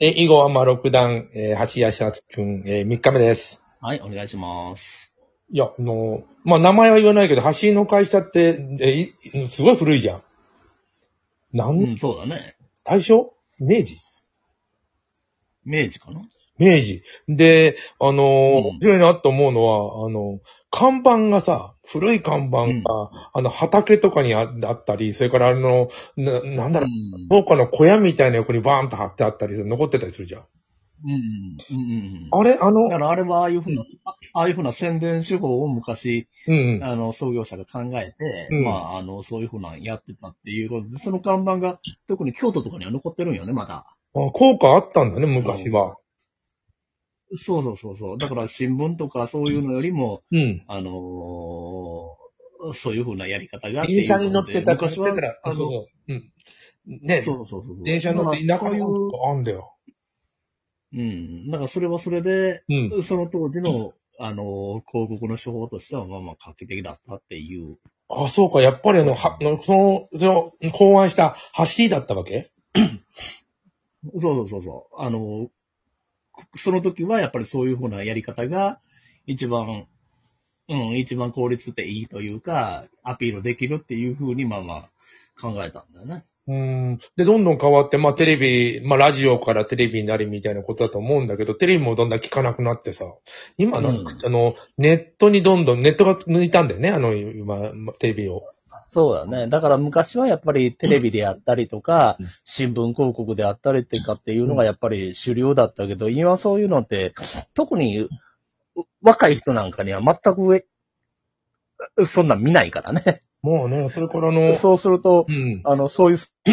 え、以後はまあ6段、えー、橋谷久くん、えー、3日目です。はい、お願いします。いや、あの、まあ名前は言わないけど、橋の会社って、えすごい古いじゃん。なん、うん、そうだね。大正明治？明治かな？明治。で、あの面白いなと思うのは、あの、看板がさ、古い看板が、うんあの、畑とかにああったり、それからあの、ななんだろう、うん農家の小屋みたいな横にバーンと貼ってあったり、残ってたりするじゃん。うん、うん、うん。あれあのだ、からあれはああいうふうな、あああいうふうな宣伝手法を昔、うん。あの、創業者が考えて、うんまあ、あの、そういうふうなやってたっていうことで、その看板が、特に京都とかには残ってるんよね、まだ。あ効果あったんだね、昔は。そうそうそうそう。だから新聞とかそういうのよりも、うん。あのーそういうふうなやり方があって電車に乗ってた昔はら、あの、そうそう。うん。ね、そうそうそうそう。電車乗って田舎そういう、のとかあんだよ。うん。だからそれはそれで、うん。その当時の、あの、広告の手法としては、まあまあ画期的だったっていう。あ、そうか、やっぱりあの、は、のその、その、考案した橋だったわけ？そうそうそうそう。あの、その時はやっぱりそういうふうなやり方が一番、うん、一番効率っていいというか、アピールできるっていうふうに、まあまあ考えたんだよね。うん。で、どんどん変わって、まあテレビ、まあラジオからテレビになりみたいなことだと思うんだけど、テレビもどんどん聞かなくなってさ、今なんか、うんあの、ネットにどんどん、ネットが抜いたんだよね、あの、今、まテレビを。そうだね。だから昔はやっぱりテレビであったりとか、うん新聞広告であったりってかっていうのがやっぱり主流だったけど、今そういうのって、特にう若い人なんかには全くえそんなん見ないからね。もうね、それからあの、そうするとう、ん。あの、そういう、う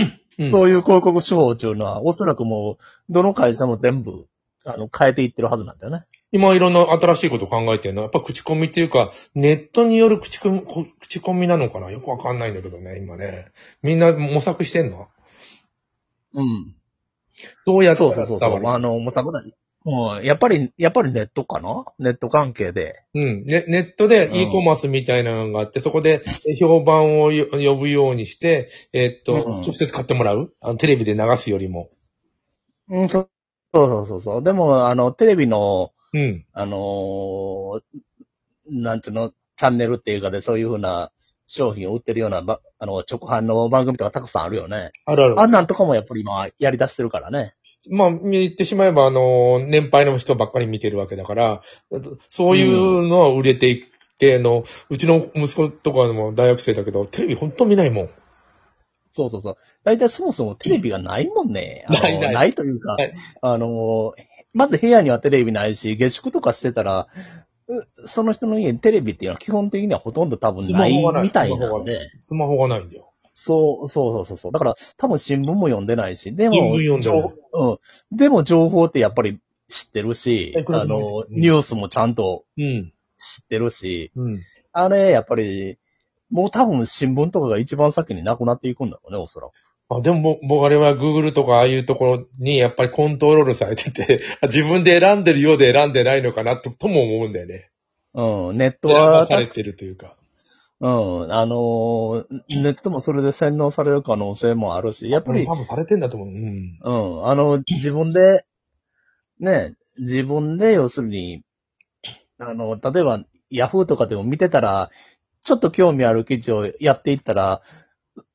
んそういう広告手法っていうのは、おそらくもう、どの会社も全部、あの、変えていってるはずなんだよね。今いろんな新しいことを考えてるのは、やっぱ口コミっていうか、ネットによる口コミ、こ口コミなのかな？よくわかんないんだけどね、今ね。みんな模索してんの？うん。どうやってそうそうそうそう。あの、もうさぶらうん、やっぱり、やっぱりネットかな？ネット関係で。うん。ネネットでうん e コマースみたいなのがあって、そこでえ評判をよ呼ぶようにして、えーっと、うん直接買ってもらう？あのテレビで流すよりも。うん、そうそうそうそう。でも、あの、テレビの、うん。あのーなんていうの、チャンネルっていうかで、そういうふうな商品を売ってるようなば、あの、直販の番組とかたくさんあるよね。あるある。あんなんとかもやっぱり今やり出してるからね。まあ、言ってしまえば、あの、年配の人ばっかり見てるわけだから、そういうのは売れていって、あの、うちの息子とかも大学生だけど、テレビほんと見ないもん。そうそうそう。大体そもそもテレビがないもんね。ないないないというか、はいあの、まず部屋にはテレビないし、下宿とかしてたら、うその人の家にテレビっていうのは基本的にはほとんど多分ないみたいスマホがなんで。スマホがないんだよ。そう、そうそうそうそう。だから多分新聞も読んでないし、でも、新聞読んでない情報うん。でも情報ってやっぱり知ってるしあの、うんニュースもちゃんとうん。知ってるし、うん。あれ、やっぱり、もう多分新聞とかが一番先になくなっていくんだろうね、おそらく。あでも、僕、あれは Google とかああいうところにやっぱりコントロールされてて、自分で選んでるようで選んでないのかなととも思うんだよね。うん、ネット選はばされてるというか。うん、あのーネットもそれで洗脳される可能性もあるし、やっぱり、多分されてんだと思う。うん。うん、あの、自分で、ね、自分で要するに、あの、例えば、ヤフーとかでも見てたら、ちょっと興味ある記事をやっていったら、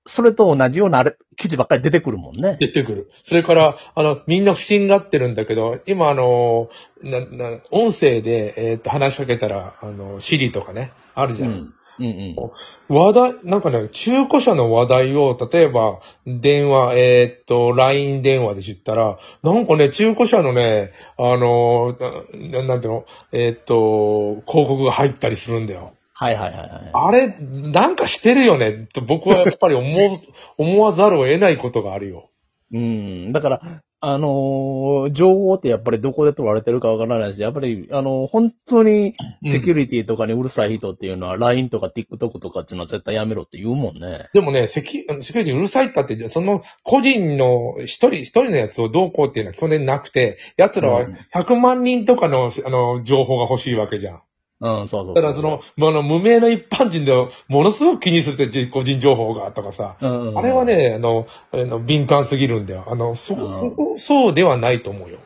それと同じようなあれ記事ばっかり出てくるもんね。出てくる。それから、あの、みんな不審がってるんだけど、今あの、な、な、音声で、えーっと、話しかけたら、あの、シリとかね、あるじゃん。うん。うんうん。話題、なんかね、中古車の話題を、例えば、電話、えーっと、LINE 電話で知ったら、なんかね、中古車のね、あの、ななんていうの、えーっと、広告が入ったりするんだよ。はいはいはいはい。あれ、なんかしてるよね、と僕はやっぱり思う、思わざるを得ないことがあるよ。うん。だから、あのー情報ってやっぱりどこで取られてるかわからないし、やっぱり、あのー本当にセキュリティとかにうるさい人っていうのは、LINE とか TikTok とかっていうのは絶対やめろって言うもんね。でもね、セキュセキュリティうるさいったって、その個人の一人、一人のやつをどうこうっていうのは去年なくて、奴らはうん100万人とかの、あの、情報が欲しいわけじゃん。うん、そうそうそう。ただその、まああの、無名の一般人でものすごく気にするって個人情報がとかさ、うん、うんあれは、ね、あの、あの敏感すぎるんだよ。あの、そ、うんそこ、そうではないと思うよ。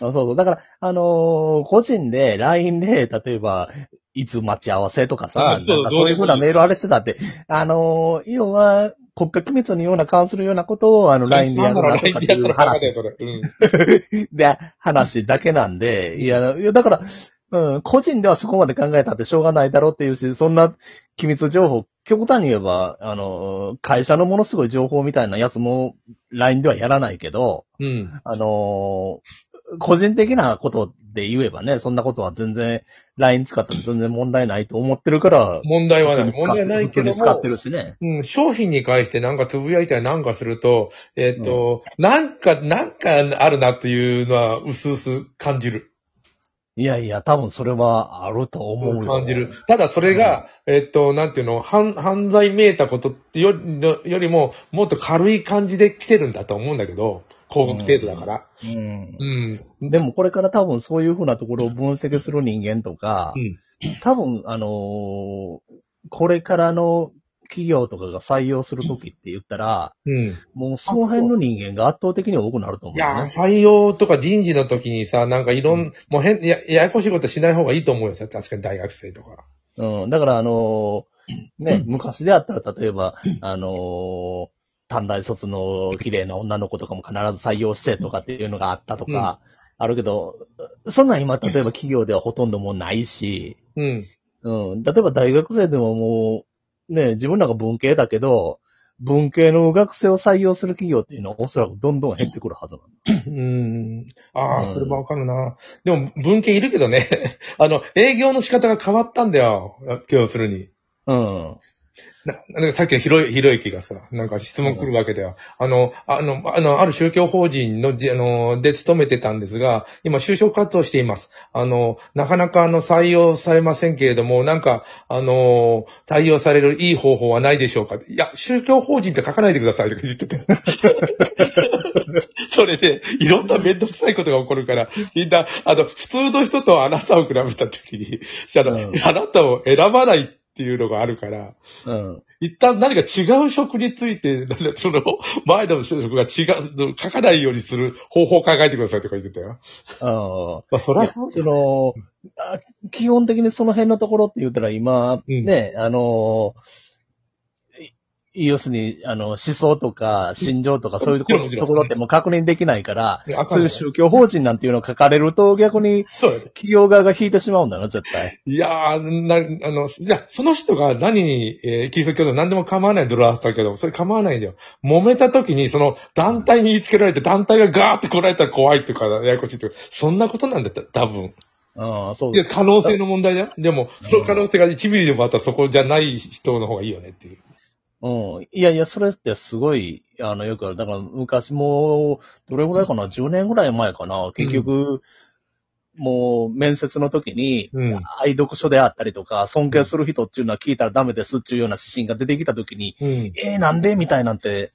そうそう。だから、あのー個人で LINE で、例えば、いつ待ち合わせとかさ、あそうなんかそういうふうなメールあれしてたって、あのー要は、国家機密のような関するようなことを、あの、LINE でやるなとかっていう話。で、話だけなんで、いや、いやだから、うん、個人ではそこまで考えたってしょうがないだろうっていうし、そんな機密情報、極端に言えば、あの、会社のものすごい情報みたいなやつも LINE ではやらないけど、うん。あの、個人的なことで言えばね、そんなことは全然 LINE 使っても全然問題ないと思ってるから、問題はない。問題はないけど使って、るしね。うん、商品に関してなんかつぶやいたりなんかすると、えっ、と、なんか、なんかあるなっていうのは、うすうす感じる。いやいや、多分それはあると思うよ。感じる。ただそれが、えっと、なんていうの、犯、犯罪めいたことってよりよりも、もっと軽い感じで来てるんだと思うんだけど、広告程度だから。うんうん。でもこれから多分そういうふうなところを分析する人間とか、うん多分、あのーこれからの企業とかが採用するときって言ったら、うん。もうその辺の人間が圧倒的に多くなると思いうやー、ね。採用とか人事の時にさ、なんかいろん、もう変、や、ややこしいことしない方がいいと思うよ、確かに大学生とか。うん。だから、あのー ね、昔であったら、例えば、あのー短大卒の綺麗な女の子とかも必ず採用してとかっていうのがあったとか、あるけど、そんなん今、例えば企業ではほとんどもうないし、うん。うん。例えば大学生でももう、ね、自分らが文系だけど、文系の学生を採用する企業っていうのはおそらくどんどん減ってくるはずなの。うん。ああ、うんそれもわかるな。でも、文系いるけどね。あの、営業の仕方が変わったんだよ。要するに。うん。ななんかさっきのひろひろゆきがさ、なんか質問来るわけだよ。あの、あの、あの、ある宗教法人の、じあの、で勤めてたんですが、今就職活動しています。あの、なかなかあの、採用されませんけれども、なんか、あの、対応されるいい方法はないでしょうかいや、宗教法人って書かないでくださいとか言ってて。それで、いろんなめんどくさいことが起こるから、みんな、あの、普通の人とあなたを比べたときに、あの、うんあなたを選ばないっていうのがあるから、うん。一旦何か違う職について、なんだその、前の職が違う、書かないようにする方法を考えてくださいとか言ってたよ。あまあ、そあ。その、あ基本的にその辺のところって言ったら今、うんね、あの、い要するに、あの、思想とか、心情とか、そういうところところってもう確認できないから、そういう宗教法人なんていうのを書かれると逆に。企業側が引いてしまうんだな、絶対。いやー、な、あの、じゃあその人が何に、えー、キリスト教でも何でも構わないドラスだけど、それ構わないんだよ。揉めた時に、その、団体に言いつけられて、団体がガーって来られたら怖いっていうか、ややこしいっていうか、そんなことなんだった、多分。ああ、そういや、可能性の問題だよ。でも、その可能性が1ミリでもあったらそこじゃない人の方がいいよねっていう。うん。いやいや、それってすごい、あの、よくある、だから昔も、どれぐらいかな、10年ぐらい前かな、結局、もう、面接の時に、うん愛読書であったりとか、尊敬する人っていうのは聞いたらダメですっていうような指針が出てきた時に、うん。えー、なんで？みたいなんて、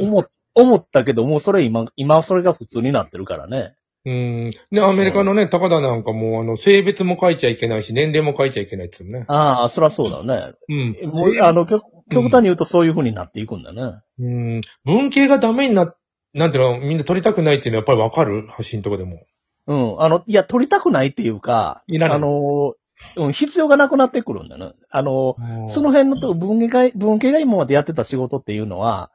思、思ったけど、もうそれ今、今それが普通になってるからね。うん。で、アメリカのね、高田なんかもう、あの、性別も書いちゃいけないし、年齢も書いちゃいけないって言うのね。ああ、そりゃそうだね。うん。もう、あの、極極端に言うとそういう風になっていくんだね。うん。文系がダメにな、なんていうの、みんな取りたくないっていうのはやっぱりわかる発信とかでも。うん。あの、いや、取りたくないっていうか、いらないあの、うん、必要がなくなってくるんだよね。あの、その辺のと文系が、文系が今までやってた仕事っていうのは、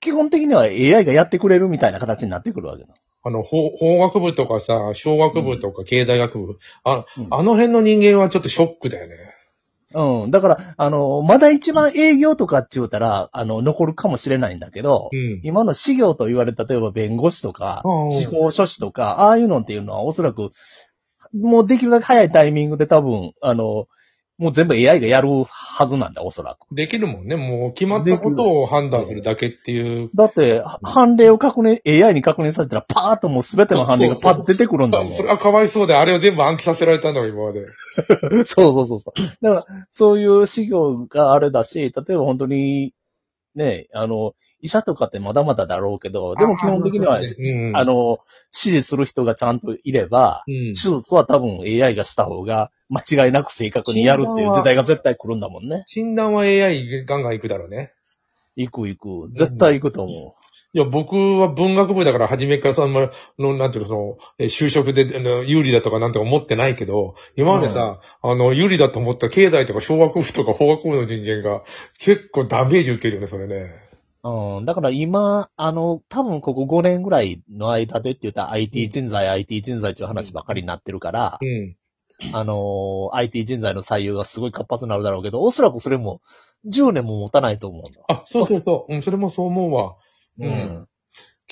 基本的には AI がやってくれるみたいな形になってくるわけだ。あの、法法学部とかさ、小学部とか経済学部、あ、うんあの辺の人間はちょっとショックだよね。うん。だから、あの、まだ一番営業とかって言うたら、あの、残るかもしれないんだけど、うん。今の事業と言われた、例えば弁護士とかうん、司法書士とか、ああいうのっていうのはおそらく、もうできるだけ早いタイミングで多分、あの、もう全部 AI がやるはずなんだ、おそらく。できるもんね。もう決まったことを判断するだけっていう。だって、は判例を確認、AI に確認されたら、パーッともう全ての判例がパッと出てくるんだもん。それはかわいそうで、あれを全部暗記させられたんだよ、今まで。そうそうそうそう。だから、そういう事業があれだし、例えば本当に、ね、あの、医者とかってまだまだだろうけど、でも基本的には、うんあの、指示する人がちゃんといれば、うん手術は多分 AI がした方が間違いなく正確にやるっていう時代が絶対来るんだもんね。診断は AI ガンガン行くだろうね。行く行く。絶対行くと思いや、僕は文学部だから初めからそんな、の、なんていうの、その、え就職であの有利だとかなんて思ってないけど、今までさ、あの、有利だと思った経済とか小学部とか法学部の人間が結構ダメージ受けるよね、それね。う。うん。だから今、あの、多分ここ5年ぐらいの間でって言ったら IT 人材、IT 人材っていう話ばかりになってるからう、ん。あの、IT 人材の採用がすごい活発になるだろうけど、おそらくそれも10年も持たないと思うんだ。あ、そうそうそう。うん、それもそう思うわ。ううんん。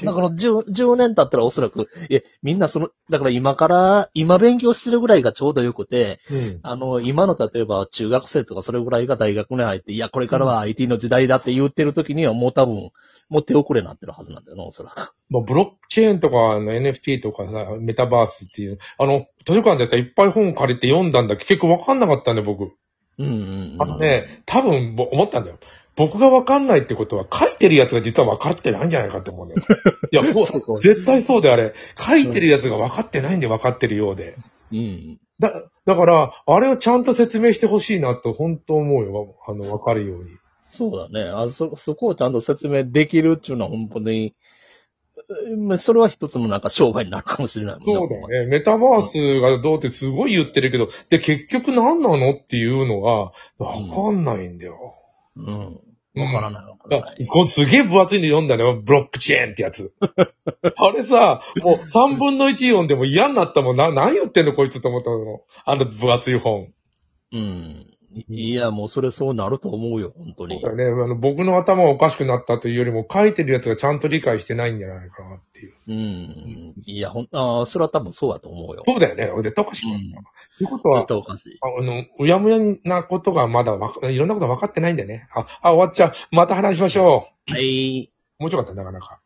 だから10、10年経ったらおそらく、え、みんなその、だから今から、今勉強してるぐらいがちょうどよくて、うん。あの、今の例えば中学生とかそれぐらいが大学に入って、いや、これからは IT の時代だって言ってる時にはもう多分、もう手遅れになってるはずなんだよな、おそらく。まあ、ブロックチェーンとか、あの NFT とかさ、メタバースっていう、あの、図書館でさ、いっぱい本借りて読んだんだけ？ど、結構わかんなかったんだよ、僕。うんうん、うん。あのね、多分、ぼ思ったんだよ。僕がわかんないってことは、書いてるやつが実は分かってないんじゃないかって思うんだよ。いや、もうそうそう絶対そうであれ。書いてるやつが分かってないんで分かってるようで。うん。だ、だから、あれをちゃんと説明してほしいなと、本当思うよ。あの、分かるように。そうだね。あそ、そこをちゃんと説明できるっていうのは本当に、それは一つのなんか商売になるかもしれないもんそうだよね。メタバースがどうってすごい言ってるけど、で、結局何なのっていうのが、分かんないんだよ。うん。わからないわかあらない。すげえ分厚いの読んだね。ブロックチェーンってやつ。あれさ、もう3分の1読んでも嫌になったもん。な、何言ってんのこいつと思ったの。あの分厚い本。うん。いや、もうそれそうなると思うよ、本当に。そうだよね。あの僕の頭がおかしくなったというよりも、書いてるやつがちゃんと理解してないんじゃないかなっていう。うん。いや、ほん、ああ、それは多分そうだと思うよ。そうだよね。俺絶対おかしくなった。ということは、絶対おかしい。あの、うやむやなことがまだわか、いろんなこと分かってないんだよね。あ、あ、終わっちゃう。また話しましょはい。う。面白かった、なかなか。